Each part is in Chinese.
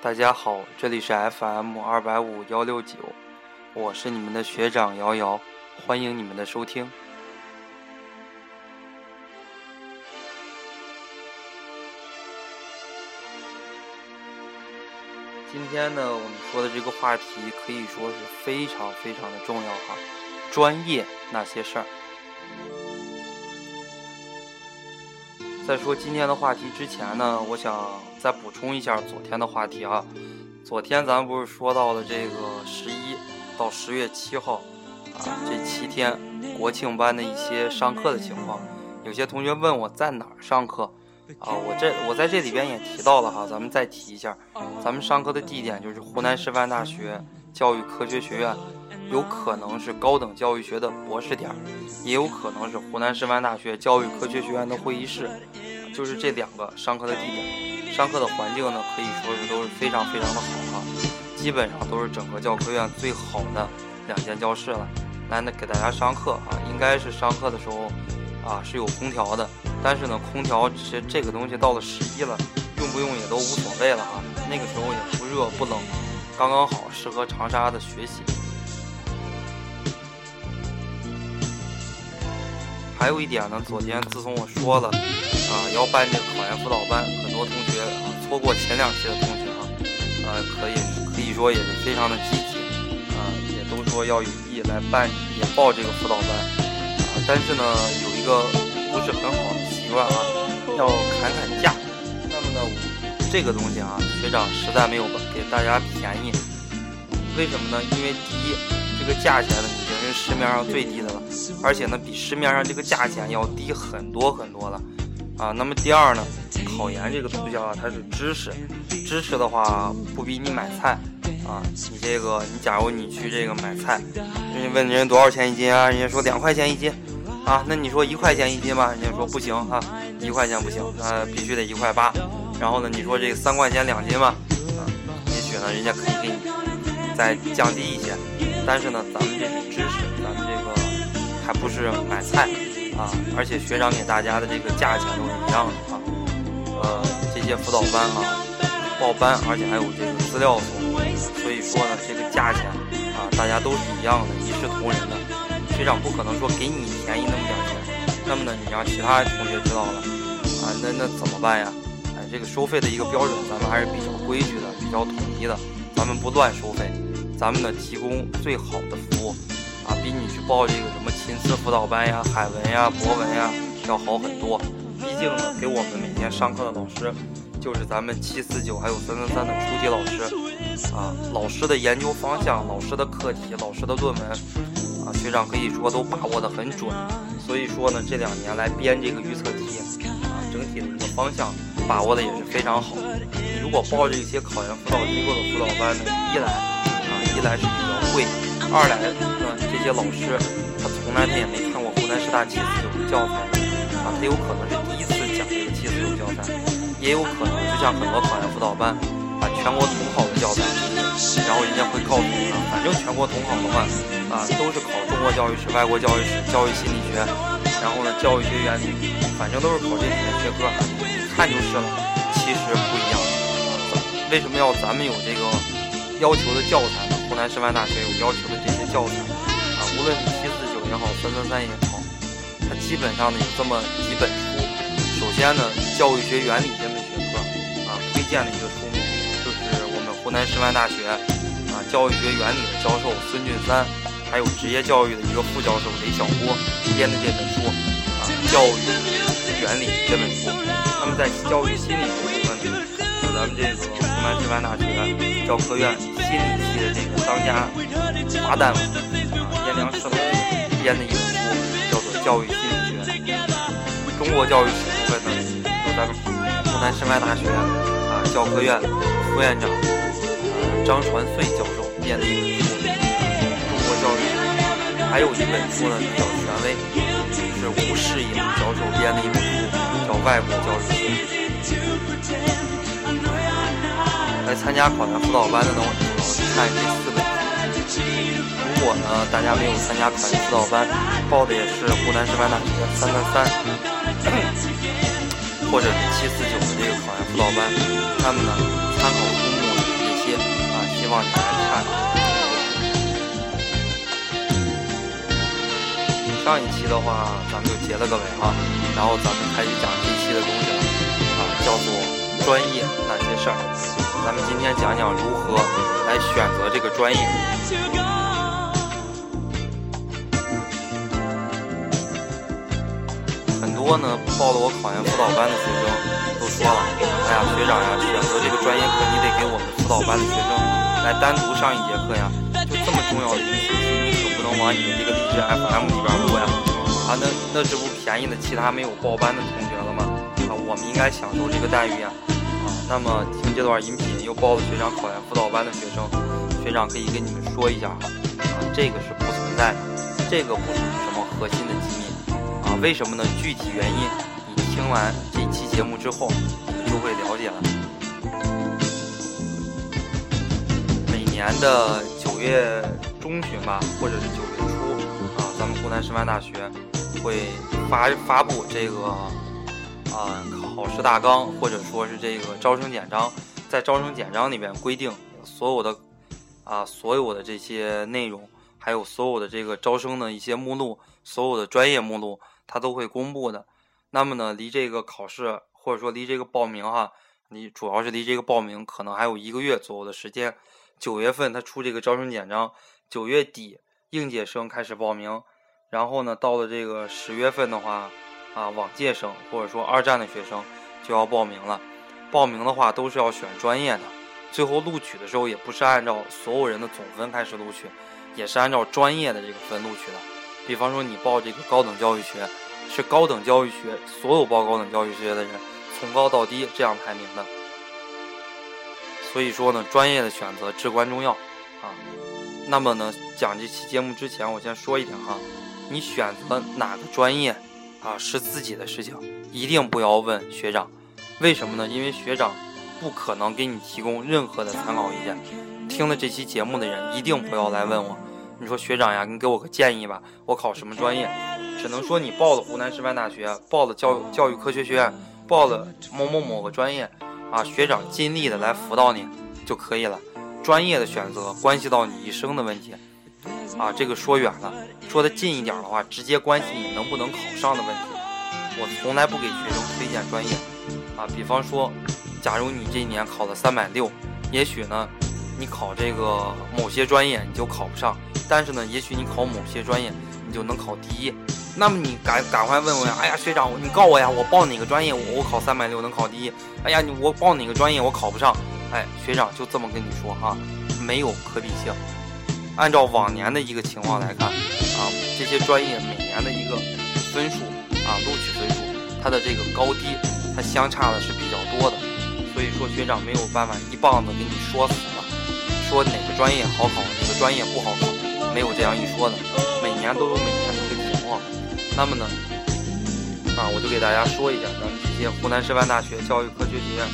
大家好，这里是 FM 二百五幺六九，我是你们的学长瑶瑶，欢迎你们的收听。今天呢，我们说的这个话题可以说是非常非常的重要哈，专业那些事儿。在说今天的话题之前呢，我想再补充一下昨天的话题啊。昨天咱不是说到了这个十一到十月七号啊这七天国庆班的一些上课的情况，有些同学问我在哪儿上课。啊，我这我在这里边也提到了哈，咱们再提一下，咱们上课的地点就是湖南师范大学教育科学学院，有可能是高等教育学的博士点，也有可能是湖南师范大学教育科学学院的会议室，就是这两个上课的地点，上课的环境呢可以说是都是非常非常的好哈，基本上都是整个教科院最好的两间教室了，来那给大家上课啊，应该是上课的时候啊是有空调的。但是呢，空调其实这个东西到了十一了，用不用也都无所谓了啊。那个时候也不热不冷，刚刚好适合长沙的学习。还有一点呢，昨天自从我说了啊要办这个考研辅导班，很多同学啊错过前两期的同学啊，呃可以可以说也是非常的积极啊，也都说要有意来办也报这个辅导班啊。但是呢，有一个不是很好的。习惯啊，要砍砍价。这个东西啊，学长实在没有给大家便宜。为什么呢？因为第一，这个价钱呢已经是市面上最低的了，而且呢比市面上这个价钱要低很多很多了啊。那么第二呢，考研这个东西啊，它是知识，知识的话不比你买菜啊。你这个，你假如你去这个买菜，人家问人多少钱一斤啊？人家说两块钱一斤。啊，那你说一块钱一斤吧，人家说不行哈，一块钱不行，那必须得一块八。然后呢，你说这个三块钱两斤吧，啊，也许呢，人家可以给你再降低一些。但是呢，咱们这是知识，咱们这个还不是买菜啊，而且学长给大家的这个价钱都是一样的啊。呃，这些辅导班啊，报班，而且还有这个资料送，所以说呢，这个价钱啊，大家都是一样的，一视同仁的。学长不可能说给你便宜那么点钱，那么呢，你让其他同学知道了，啊，那那怎么办呀？这个收费的一个标准，咱们还是比较规矩的，比较统一的，咱们不乱收费，咱们呢提供最好的服务，啊，比你去报这个什么琴词辅导班呀、海文呀、博文呀要好很多。毕竟呢，给我们每天上课的老师，就是咱们七四九还有三三三的初级老师，啊，老师的研究方向、老师的课题、老师的论文。啊学长可以说都把握的很准，所以说呢，这两年来编这个预测题啊，整体的一个方向把握的也是非常好。你如果报这些考研辅导机构的辅导班呢，一来啊，一来是比较贵，二来呢，这些老师他从来他也没看过湖南师大七四九的教材啊，他有可能是第一次讲这个七四九教材，也有可能就像很多考研辅导班把全国统考的教材，然后人家会告诉你啊，反正全国统考的话。啊，都是考中国教育史、外国教育史、教育心理学，然后呢，教育学原理，反正都是考这几门学科，看就是了。其实不一样，为什么要咱们有这个要求的教材呢？湖南师范大学有要求的这些教材啊，无论是七四九也好，三三三也好，它基本上呢有这么几本书。首先呢，教育学原理这门学科啊，推荐的一个书目就是我们湖南师范大学啊教育学原理的教授孙俊三。还有职业教育的一个副教授雷小波编的这本书啊，《教育原理》这本书。那么在教育心理学部分呢，有咱们这个湖南师范大学教科院心理系的这个当家花旦啊，阎良师老编的一本书，叫做《教育心理学》。中国教育史部分呢，由咱们湖南师范大学啊教科院副院长张传穗教授编的一本书。中国教育还有一本书呢，比较权威，是吴世颖教授编的一本书，叫《外国教育史》。来参加考研辅导班的呢，主要是看这四本。如果呢，大家没有参加考研辅导班，报的也是湖南师范大学三三三，或者是七四九的这个考研辅导班，那么呢，参考书目望你来看。上一期的话，咱们就结了个尾哈，然后咱们开始讲这期的东西了啊，叫做专业那些事儿。咱们今天讲讲如何来选择这个专业。很多呢，报了我考研辅导班的学生都说了，哎呀，学长呀，选择这个专业课，你得给我们辅导班的学生来单独上一节课呀。就这么重要的一个信息，你可不能往你的这个励志 FM 里边录呀。啊，那那这不便宜的其他没有报班的同学了吗？啊，我们应该享受这个待遇呀。啊，那么听这段音频又报了学长考研辅导班的学生，学长可以跟你们说一下哈，啊，这个是不存在的，这个不属于什么核心的机密。啊为什么呢？具体原因，你听完这期节目之后，你就会了解了。每年的九月中旬吧，或者是九月初啊，咱们湖南师范大学会发发布这个啊考试大纲，或者说是这个招生简章。在招生简章里面规定所有的啊所有的这些内容，还有所有的这个招生的一些目录，所有的专业目录。它都会公布的，那么呢，离这个考试或者说离这个报名哈，你主要是离这个报名可能还有一个月左右的时间。九月份他出这个招生简章，九月底应届生开始报名，然后呢，到了这个十月份的话，啊，往届生或者说二战的学生就要报名了。报名的话都是要选专业的，最后录取的时候也不是按照所有人的总分开始录取，也是按照专业的这个分录取的。比方说，你报这个高等教育学，是高等教育学所有报高等教育学的人从高到低这样排名的。所以说呢，专业的选择至关重要啊。那么呢，讲这期节目之前，我先说一点哈，你选择哪个专业啊是自己的事情，一定不要问学长。为什么呢？因为学长不可能给你提供任何的参考意见。听了这期节目的人，一定不要来问我。你说学长呀，你给我个建议吧，我考什么专业？只能说你报了湖南师范大学，报了教教育科学学院，报了某某某个专业，啊，学长尽力的来辅导你就可以了。专业的选择关系到你一生的问题，啊，这个说远了，说的近一点的话，直接关系你能不能考上的问题。我从来不给学生推荐专业，啊，比方说，假如你这一年考了三百六，也许呢，你考这个某些专业你就考不上。但是呢，也许你考某些专业，你就能考第一。那么你赶赶快问问呀，哎呀，学长，你告我呀，我报哪个专业，我我考三百六能考第一？哎呀，你我报哪个专业我考不上？哎，学长就这么跟你说哈，没有可比性。按照往年的一个情况来看，啊，这些专业每年的一个分数啊，录取分数，它的这个高低，它相差的是比较多的。所以说，学长没有办法一棒子给你说死了，说哪个专业好考，哪个专业不好考。没有这样一说的，每年都有每年的一个情况。那么呢，啊，我就给大家说一下咱们这些湖南师范大学教育科学学院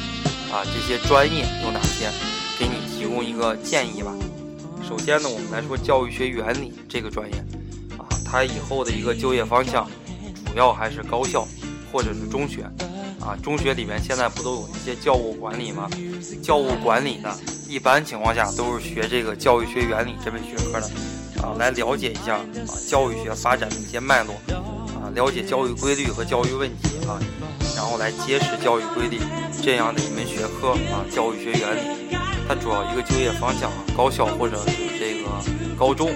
啊这些专业有哪些，给你提供一个建议吧。首先呢，我们来说教育学原理这个专业，啊，它以后的一个就业方向主要还是高校或者是中学。啊，中学里面现在不都有一些教务管理吗？教务管理呢，一般情况下都是学这个教育学原理这门学科的。啊，来了解一下啊，教育学发展的一些脉络，啊，了解教育规律和教育问题啊，后来揭示教育规律这样的一门学科啊，教育学原理，它主要一个就业方向啊，高校或者是这个高中，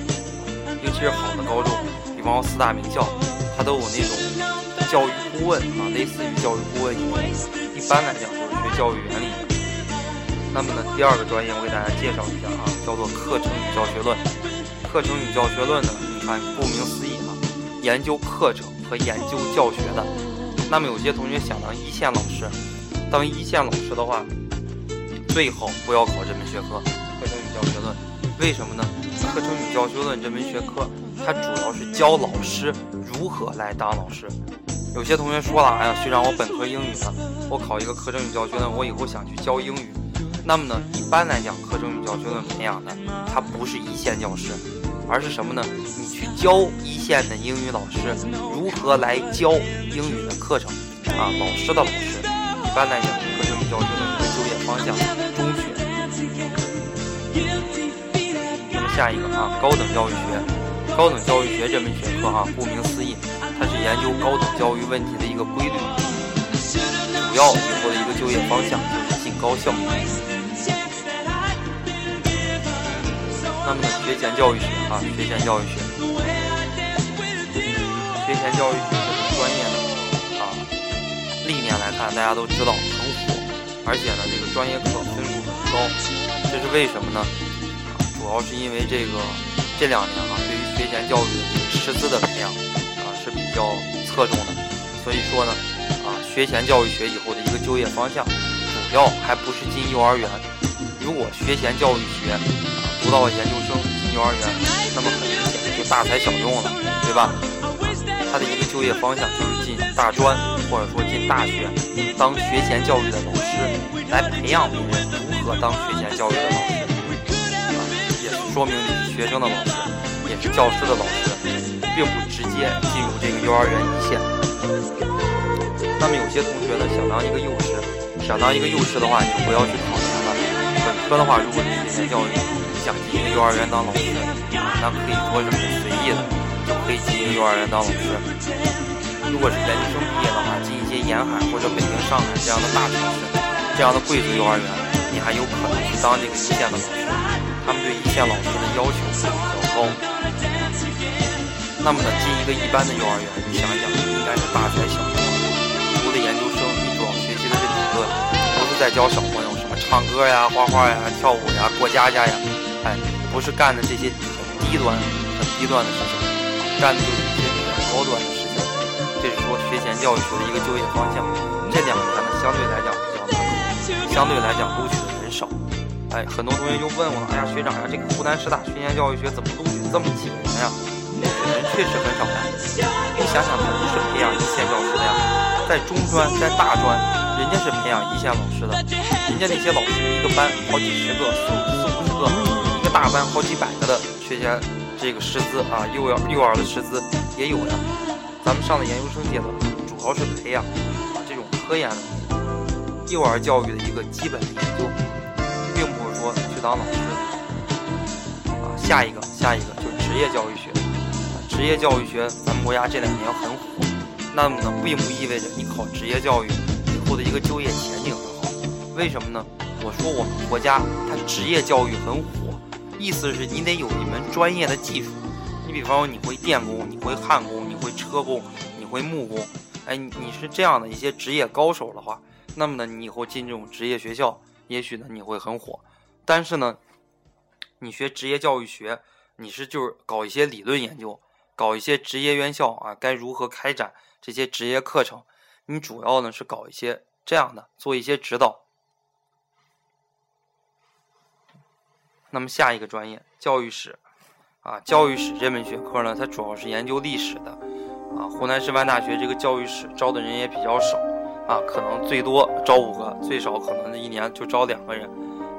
尤其是好的高中，比方四大名校，它都有那种教育顾问啊，类似于教育顾问一种，一般来讲都是学教育原理。那么呢，第二个专业我给大家介绍一下啊，叫做课程与教学论。课程与教学论呢？你看，顾名思义啊，研究课程和研究教学的。那么有些同学想当一线老师，当一线老师的话，最好不要考这门学科——课程与教学论。为什么呢？课程与教学论这门学科，它主要是教老师如何来当老师。有些同学说了：“哎呀，学长，我本科英语呢，我考一个课程与教学论，我以后想去教英语。”那么呢，一般来讲，课程与教学论培养的，它不是一线教师。而是什么呢？你去教一线的英语老师如何来教英语的课程啊？老师的老师，一般来讲，课程教学的一个就业方向，中学。那么下一个啊，高等教育学，高等教育学这门学科哈，顾名思义，它是研究高等教育问题的一个规律，主要以后的一个就业方向就是进高校。那么呢，学前教育学啊，学前教育学，学前教育学这个专业呢，啊，历年来看，大家都知道很火，而且呢，这个专业课分数很高，这是为什么呢？啊，主要是因为这个这两年啊，对于学前教育的这个师资的培养啊是比较侧重的，所以说呢，啊，学前教育学以后的一个就业方向，主要还不是进幼儿园，如果学前教育学。读到了研究生进幼儿园，那么很明显就大材小用了，对吧？啊他的一个就业方向就是进大专，或者说进大学，当学前教育的老师，来培养别人如何当学前教育的老师，啊，也是说明你是学生的老师，也是教师的老师，并不直接进入这个幼儿园一线。那么有些同学呢，想当一个幼师，想当一个幼师的话，你就不要去考研了。本科的话，如果你学前教育。想进一个幼儿园当老师，那可以说是很随意的，就可以进一个幼儿园当老师。如果是研究生毕业的话，进一些沿海或者北京、上海这样的大城市，这样的贵族幼儿园，你还有可能去当这个一线的老师。他们对一线老师的要求会比较高。那么呢，进一个一般的幼儿园，你想一想，应该是大材小用。读的研究生，你主要学习的是理论，都是在教小朋友什么唱歌呀、画画呀、跳舞呀、过家家呀。哎，不是干的这些很低端、很低端的事情，干的就是一些比较高端的事情。这是说学前教育学的一个就业方向。这两年呢，相对来讲比较难，相对来讲录取的人少。哎，很多同学就问我了，哎呀，学长呀，这个湖南师大学前教育学怎么录取这么几个人呀？人确实很少呀。你想想，他不是培养一线教师的呀，在中专、在大专，人家是培养一线老师的，人家那些老师一个班好几十个、四四五十个。大班好几百个的学前这个师资啊，幼儿幼儿的师资也有呀。咱们上的研究生阶段，主要是培养啊这种科研的幼儿教育的一个基本的研究，并不是说去当老师啊。下一个，下一个就是职业教育学。啊职业教育学，咱们国家这两年很火，那么呢，并不意味着你考职业教育以后的一个就业前景很好。为什么呢？我说我们国家它职业教育很火。意思是你得有一门专业的技术，你比方说你会电工，你会焊工，你会车工，你会木工，哎，你是这样的一些职业高手的话，那么呢，你以后进这种职业学校，也许呢你会很火。但是呢，你学职业教育学，你是就是搞一些理论研究，搞一些职业院校啊，该如何开展这些职业课程，你主要呢是搞一些这样的，做一些指导。那么下一个专业教育史，啊，教育史这门学科呢，它主要是研究历史的，啊，湖南师范大学这个教育史招的人也比较少，啊，可能最多招五个，最少可能一年就招两个人，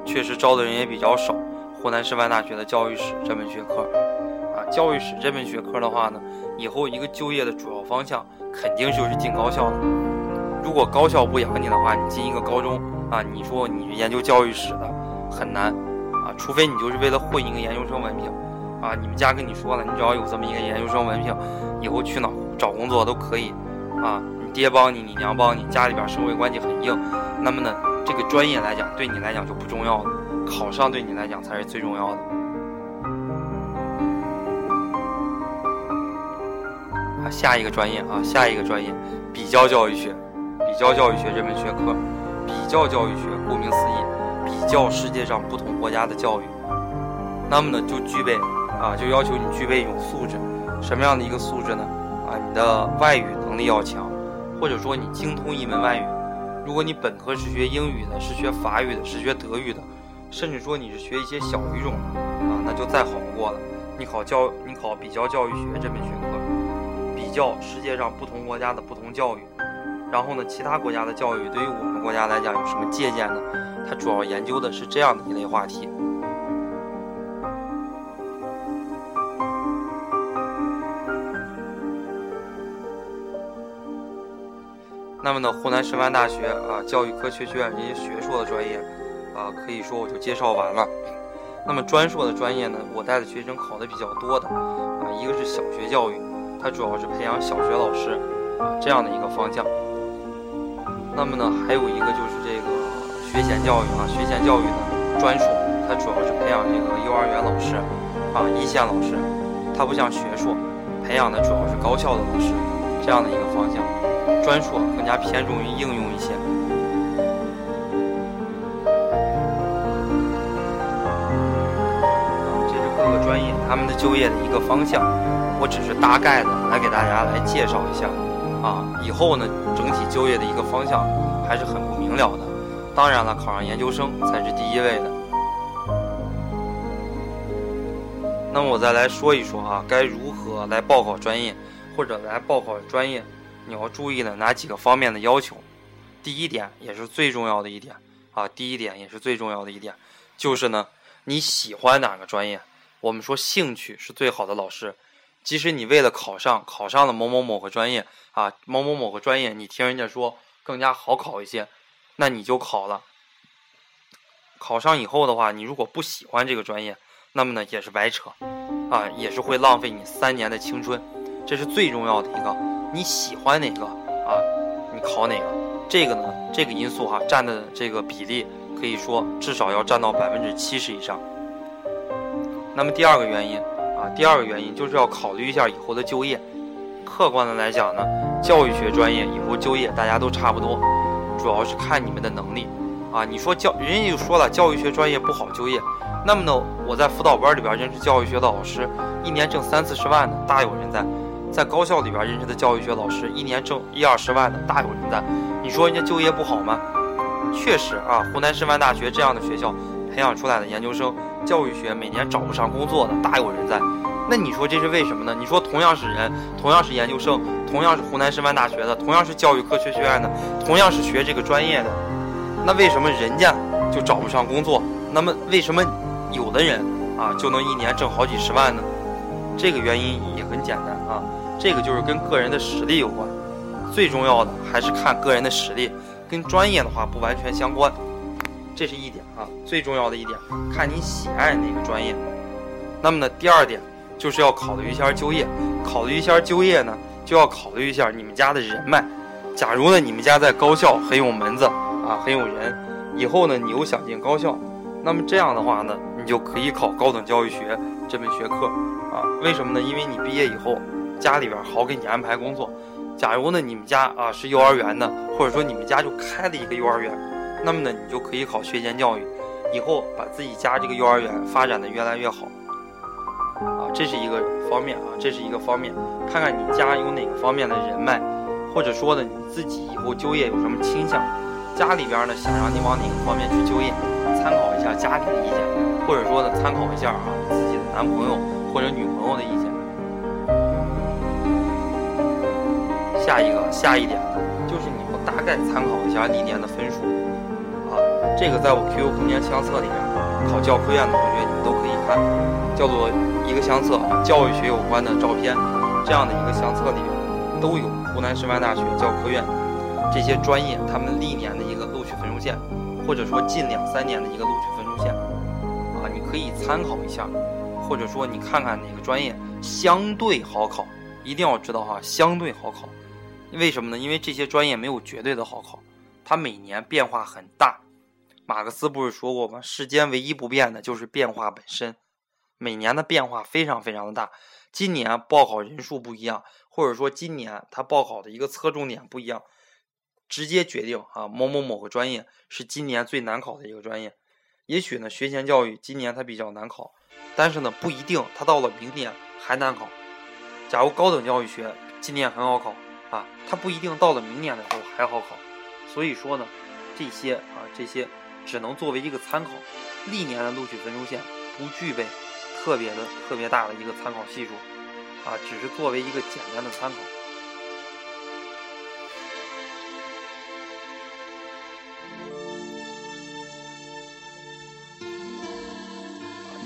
确实招的人也比较少。湖南师范大学的教育史这门学科，啊，教育史这门学科的话呢，以后一个就业的主要方向肯定就是进高校的。如果高校不养你的话，你进一个高中，啊，你说你研究教育史的，很难。除非你就是为了混一个研究生文凭，啊，你们家跟你说了，你只要有这么一个研究生文凭，以后去哪找工作都可以，啊，你爹帮你，你娘帮你，家里边社会关系很硬，那么呢，这个专业来讲，对你来讲就不重要了，考上对你来讲才是最重要的。啊，下一个专业啊，下一个专业，比较教育学，比较教育学这门学科，比较教育学，顾名思义。教世界上不同国家的教育，那么呢，就具备啊，就要求你具备一种素质，什么样的一个素质呢？啊，你的外语能力要强，或者说你精通一门外语。如果你本科是学英语的，是学法语的，是学德语的，甚至说你是学一些小语种的啊，那就再好不过了。你考教，你考比较教育学这门学科，比较世界上不同国家的不同教育，然后呢，其他国家的教育对于我们国家来讲有什么借鉴呢？它主要研究的是这样的一类话题。那么呢，湖南师范大学啊，教育科学学院这些学硕的专业啊，可以说我就介绍完了。那么专硕的专业呢，我带的学生考的比较多的啊，一个是小学教育，它主要是培养小学老师啊这样的一个方向。那么呢，还有一个就是学前教育啊，学前教育呢专硕，它主要是培养这个幼儿园老师啊，一线老师，它不像学硕，培养的主要是高校的老师这样的一个方向，专硕更加偏重于应用一些。这是各个专业他们的就业的一个方向，我只是大概的来给大家来介绍一下，啊，以后呢整体就业的一个方向还是很不。当然了，考上研究生才是第一位的。那么我再来说一说啊，该如何来报考专业，或者来报考专业，你要注意的哪几个方面的要求？第一点也是最重要的一点啊，第一点也是最重要的一点，就是呢，你喜欢哪个专业？我们说兴趣是最好的老师，即使你为了考上考上了某某某个专业啊，某某某个专业，你听人家说更加好考一些，那你就考了。考上以后的话，你如果不喜欢这个专业，那么呢也是白扯，啊，也是会浪费你三年的青春。这是最重要的一个，你喜欢哪个啊，你考哪个，这个呢，这个因素哈占的这个比例，可以说至少要占到百分之七十以上。那么第二个原因啊，第二个原因就是要考虑一下以后的就业。客观的来讲呢，教育学专业以后就业大家都差不多，主要是看你们的能力啊。你说教人家就说了，教育学专业不好就业。那么呢，我在辅导班里边认识教育学的老师，一年挣三四十万的大有人在；在高校里边认识的教育学老师，一年挣一二十万的大有人在。你说人家就业不好吗？确实啊，湖南师范大学这样的学校培养出来的研究生。教育学每年找不上工作的大有人在，那你说这是为什么呢？你说同样是人，同样是研究生，同样是湖南师范大学的，同样是教育科学学院的，同样是学这个专业的，那为什么人家就找不上工作？那么为什么有的人啊就能一年挣好几十万呢？这个原因也很简单啊，这个就是跟个人的实力有关，最重要的还是看个人的实力，跟专业的话不完全相关。这是一点啊，最重要的一点，看你喜爱哪个专业。那么呢，第二点就是要考虑一下就业。考虑一下就业呢，就要考虑一下你们家的人脉。假如呢，你们家在高校很有门子啊，很有人，以后呢，你又想进高校，那么这样的话呢，你就可以考高等教育学这门学科啊。为什么呢？因为你毕业以后，家里边好给你安排工作。假如呢，你们家啊是幼儿园的，或者说你们家就开了一个幼儿园。那么呢，你就可以考学前教育，以后把自己家这个幼儿园发展的越来越好，这是一个方面啊，这是一个方面，看看你家有哪个方面的人脉，或者说呢，你自己以后就业有什么倾向，家里边呢想让你往哪个方面去就业，参考一下家里的意见，或者说呢，参考一下啊自己的男朋友或者女朋友的意见。下一个，下一点就是你要大概参考一下历年的分数啊。这个在我 QQ 空间相册里面，考教科院的同学你们都可以看，叫做一个相册，教育学有关的照片，这样的一个相册里面都有湖南师范大学教科院这些专业他们历年的一个录取分数线，或者说近两三年的一个录取分数线，啊，你可以参考一下，或者说你看看哪个专业相对好考，一定要知道哈，相对好考，为什么呢？因为这些专业没有绝对的好考，它每年变化很大。马克思不是说过吗？世间唯一不变的就是变化本身，每年的变化非常非常的大。今年报考人数不一样，或者说今年他报考的一个侧重点不一样，直接决定啊某某某个专业是今年最难考的一个专业。也许呢学前教育今年它比较难考，但是呢不一定它到了明年还难考。假如高等教育学今年很好考啊，它不一定到了明年的时候还好考。所以说呢，这些啊这些。只能作为一个参考，历年的录取分数线不具备特别的、特别大的一个参考系数，啊，只是作为一个简单的参考。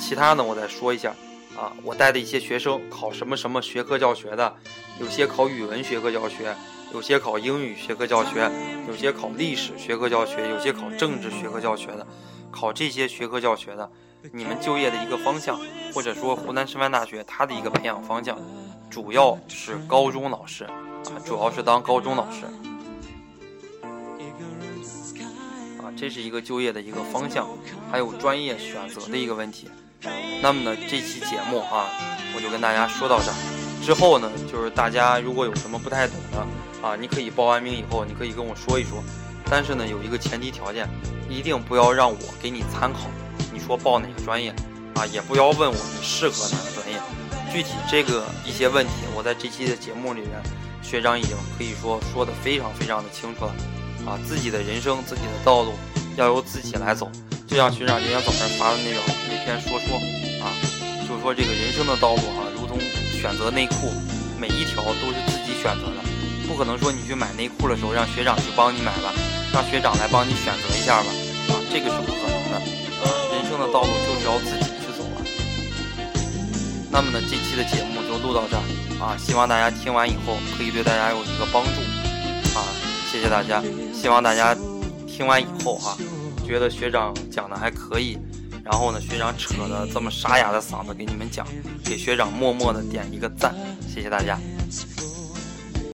其他呢，我再说一下，啊，我带的一些学生考什么什么学科教学的，有些考语文学科教学。有些考英语学科教学，有些考历史学科教学，有些考政治学科教学的，考这些学科教学的，你们就业的一个方向，或者说湖南师范大学它的一个培养方向，主要是高中老师啊，主要是当高中老师啊，这是一个就业的一个方向，还有专业选择的一个问题。那么呢，这期节目啊，我就跟大家说到这儿。之后呢，就是大家如果有什么不太懂的啊，你可以报完名以后，你可以跟我说一说。但是呢，有一个前提条件，一定不要让我给你参考。你说报哪个专业啊，也不要问我你适合哪个专业。具体这个一些问题，我在这期的节目里面，学长已经可以说说的非常非常的清楚了。啊，自己的人生，自己的道路，要由自己来走。就像学长今天早上发的那个那篇说说啊，就是说这个人生的道路哈，如同选择内裤，每一条都是自己选择的，不可能说你去买内裤的时候让学长去帮你买吧，让学长来帮你选择一下吧，啊，这个是不可能的啊，人生的道路就是要自己。那么呢，这期的节目就录到这儿啊，希望大家听完以后可以对大家有一个帮助啊，谢谢大家。希望大家听完以后哈，觉得学长讲的还可以，然后呢，学长扯的这么沙哑的嗓子给你们讲，给学长默默的点一个赞，谢谢大家。